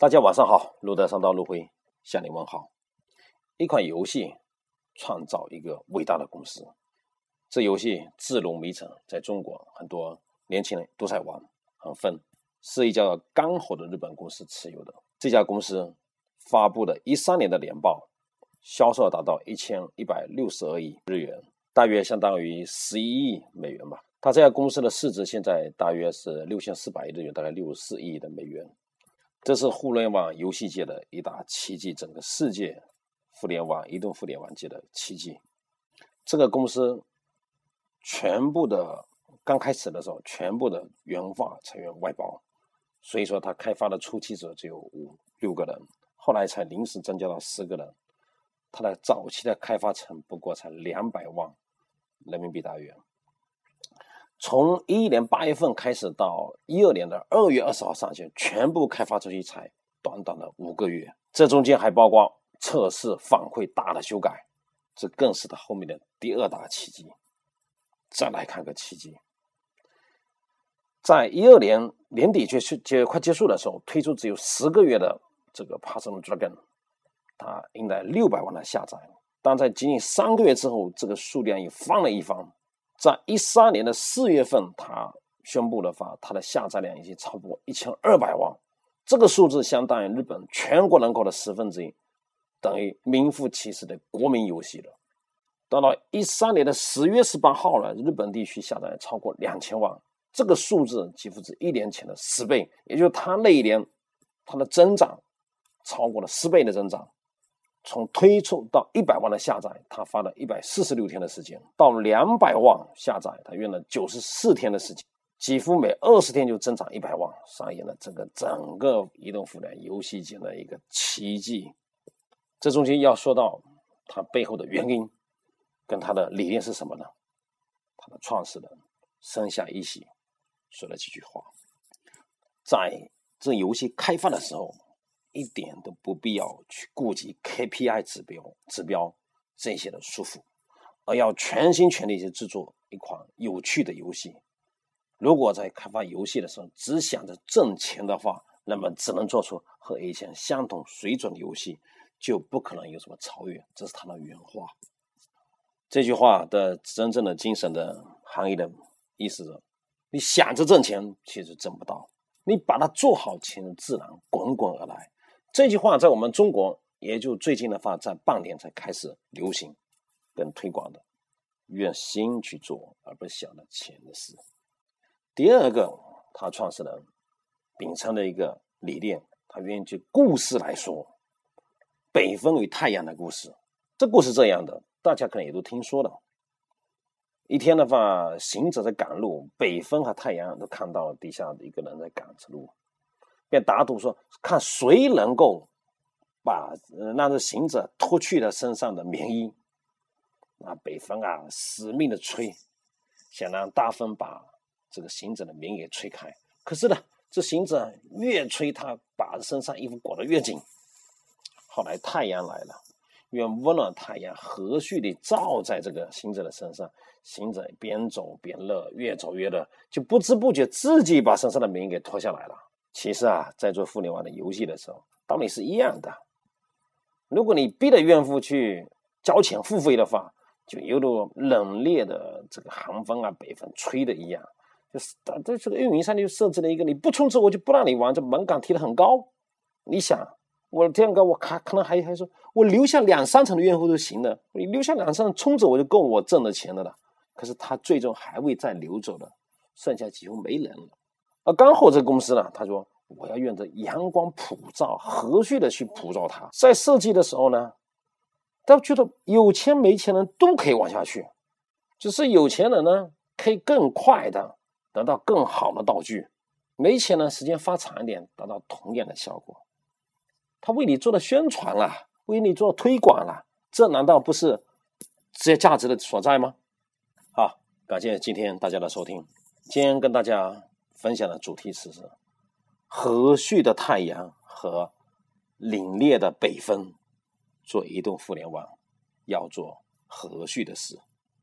大家晚上好，路德上道路辉向你问好。一款游戏创造一个伟大的公司，这游戏自龙迷城，在中国很多年轻人都在玩，很疯，是一家刚火的日本公司持有的。这家公司发布的一三年的年报，销售达到一千一百六十二亿日元，大约相当于十一亿美元吧。它这家公司的市值现在大约是六千四百亿日元，大概六十四亿的美元。这是互联网游戏界的一大奇迹，整个世界互联网、移动互联网界的奇迹。这个公司全部的刚开始的时候，全部的原发成员外包，所以说它开发的初期者只有五六个人，后来才临时增加到十个人。它的早期的开发成不过才两百万人民币大约。从一一年八月份开始到一二年的二月二十号上线，全部开发周期才短短的五个月，这中间还包括测试、反馈、大的修改，这更是它后面的第二大奇迹。再来看个奇迹，在一二年年底结束、结快结束的时候，推出只有十个月的这个《p a s s o n Dragon》，它迎来六百万的下载，但在仅仅三个月之后，这个数量又翻了一番。在一三年的四月份，他宣布的话，它的下载量已经超过一千二百万，这个数字相当于日本全国人口的十分之一，等于名副其实的国民游戏了。到了一三年的十月十八号呢，日本地区下载超过两千万，这个数字几乎是一年前的十倍，也就是它那一年它的增长超过了十倍的增长。从推出到一百万的下载，他花了一百四十六天的时间；到两百万下载，他用了九十四天的时间，几乎每二十天就增长一百万，上演了这个整个移动互联游戏界的一个奇迹。这中间要说到它背后的原因，跟它的理念是什么呢？它的创始人生下一喜说了几句话，在这游戏开发的时候。一点都不必要去顾及 KPI 指标、指标这些的束缚，而要全心全力去制作一款有趣的游戏。如果在开发游戏的时候只想着挣钱的话，那么只能做出和以前相同水准的游戏，就不可能有什么超越。这是他的原话。这句话的真正的精神的含义的意思是：你想着挣钱，其实挣不到；你把它做好，钱自然滚滚而来。这句话在我们中国，也就最近的话，在半年才开始流行跟推广的，愿心去做，而不是想着钱的事。第二个，他创始人秉承的一个理念，他愿意就故事来说，北风与太阳的故事。这故事这样的，大家可能也都听说了。一天的话，行者在赶路，北风和太阳都看到底下的一个人在赶着路。便打赌说，看谁能够把那个行者脱去了身上的棉衣。那北风啊，死命的吹，想让大风把这个行者的棉给吹开。可是呢，这行者越吹，他把身上衣服裹得越紧。后来太阳来了，用温暖太阳和煦的照在这个行者的身上，行者边走边乐，越走越乐，就不知不觉自己把身上的棉衣给脱下来了。其实啊，在做互联网的游戏的时候，道理是一样的。如果你逼着用户去交钱付费的话，就犹如冷冽的这个寒风啊，北风吹的一样。就是在这个运营商就设置了一个，你不充值我就不让你玩，这门槛提的很高。你想，我这样高，我还可能还还说，我留下两三成的用户都行的，你留下两三成充值我就够我挣的钱的了。可是他最终还会再流走的，剩下几乎没人了。而刚好这个公司呢，他说我要用这阳光普照、和煦的去普照它。在设计的时候呢，他觉得有钱没钱人都可以往下去，只是有钱人呢可以更快的得到更好的道具，没钱呢时间发长一点，达到同样的效果。他为你做了宣传了，为你做推广了，这难道不是这些价值的所在吗？好，感谢今天大家的收听，今天跟大家。分享的主题词是：和煦的太阳和凛冽的北风。做移动互联网要做和煦的事。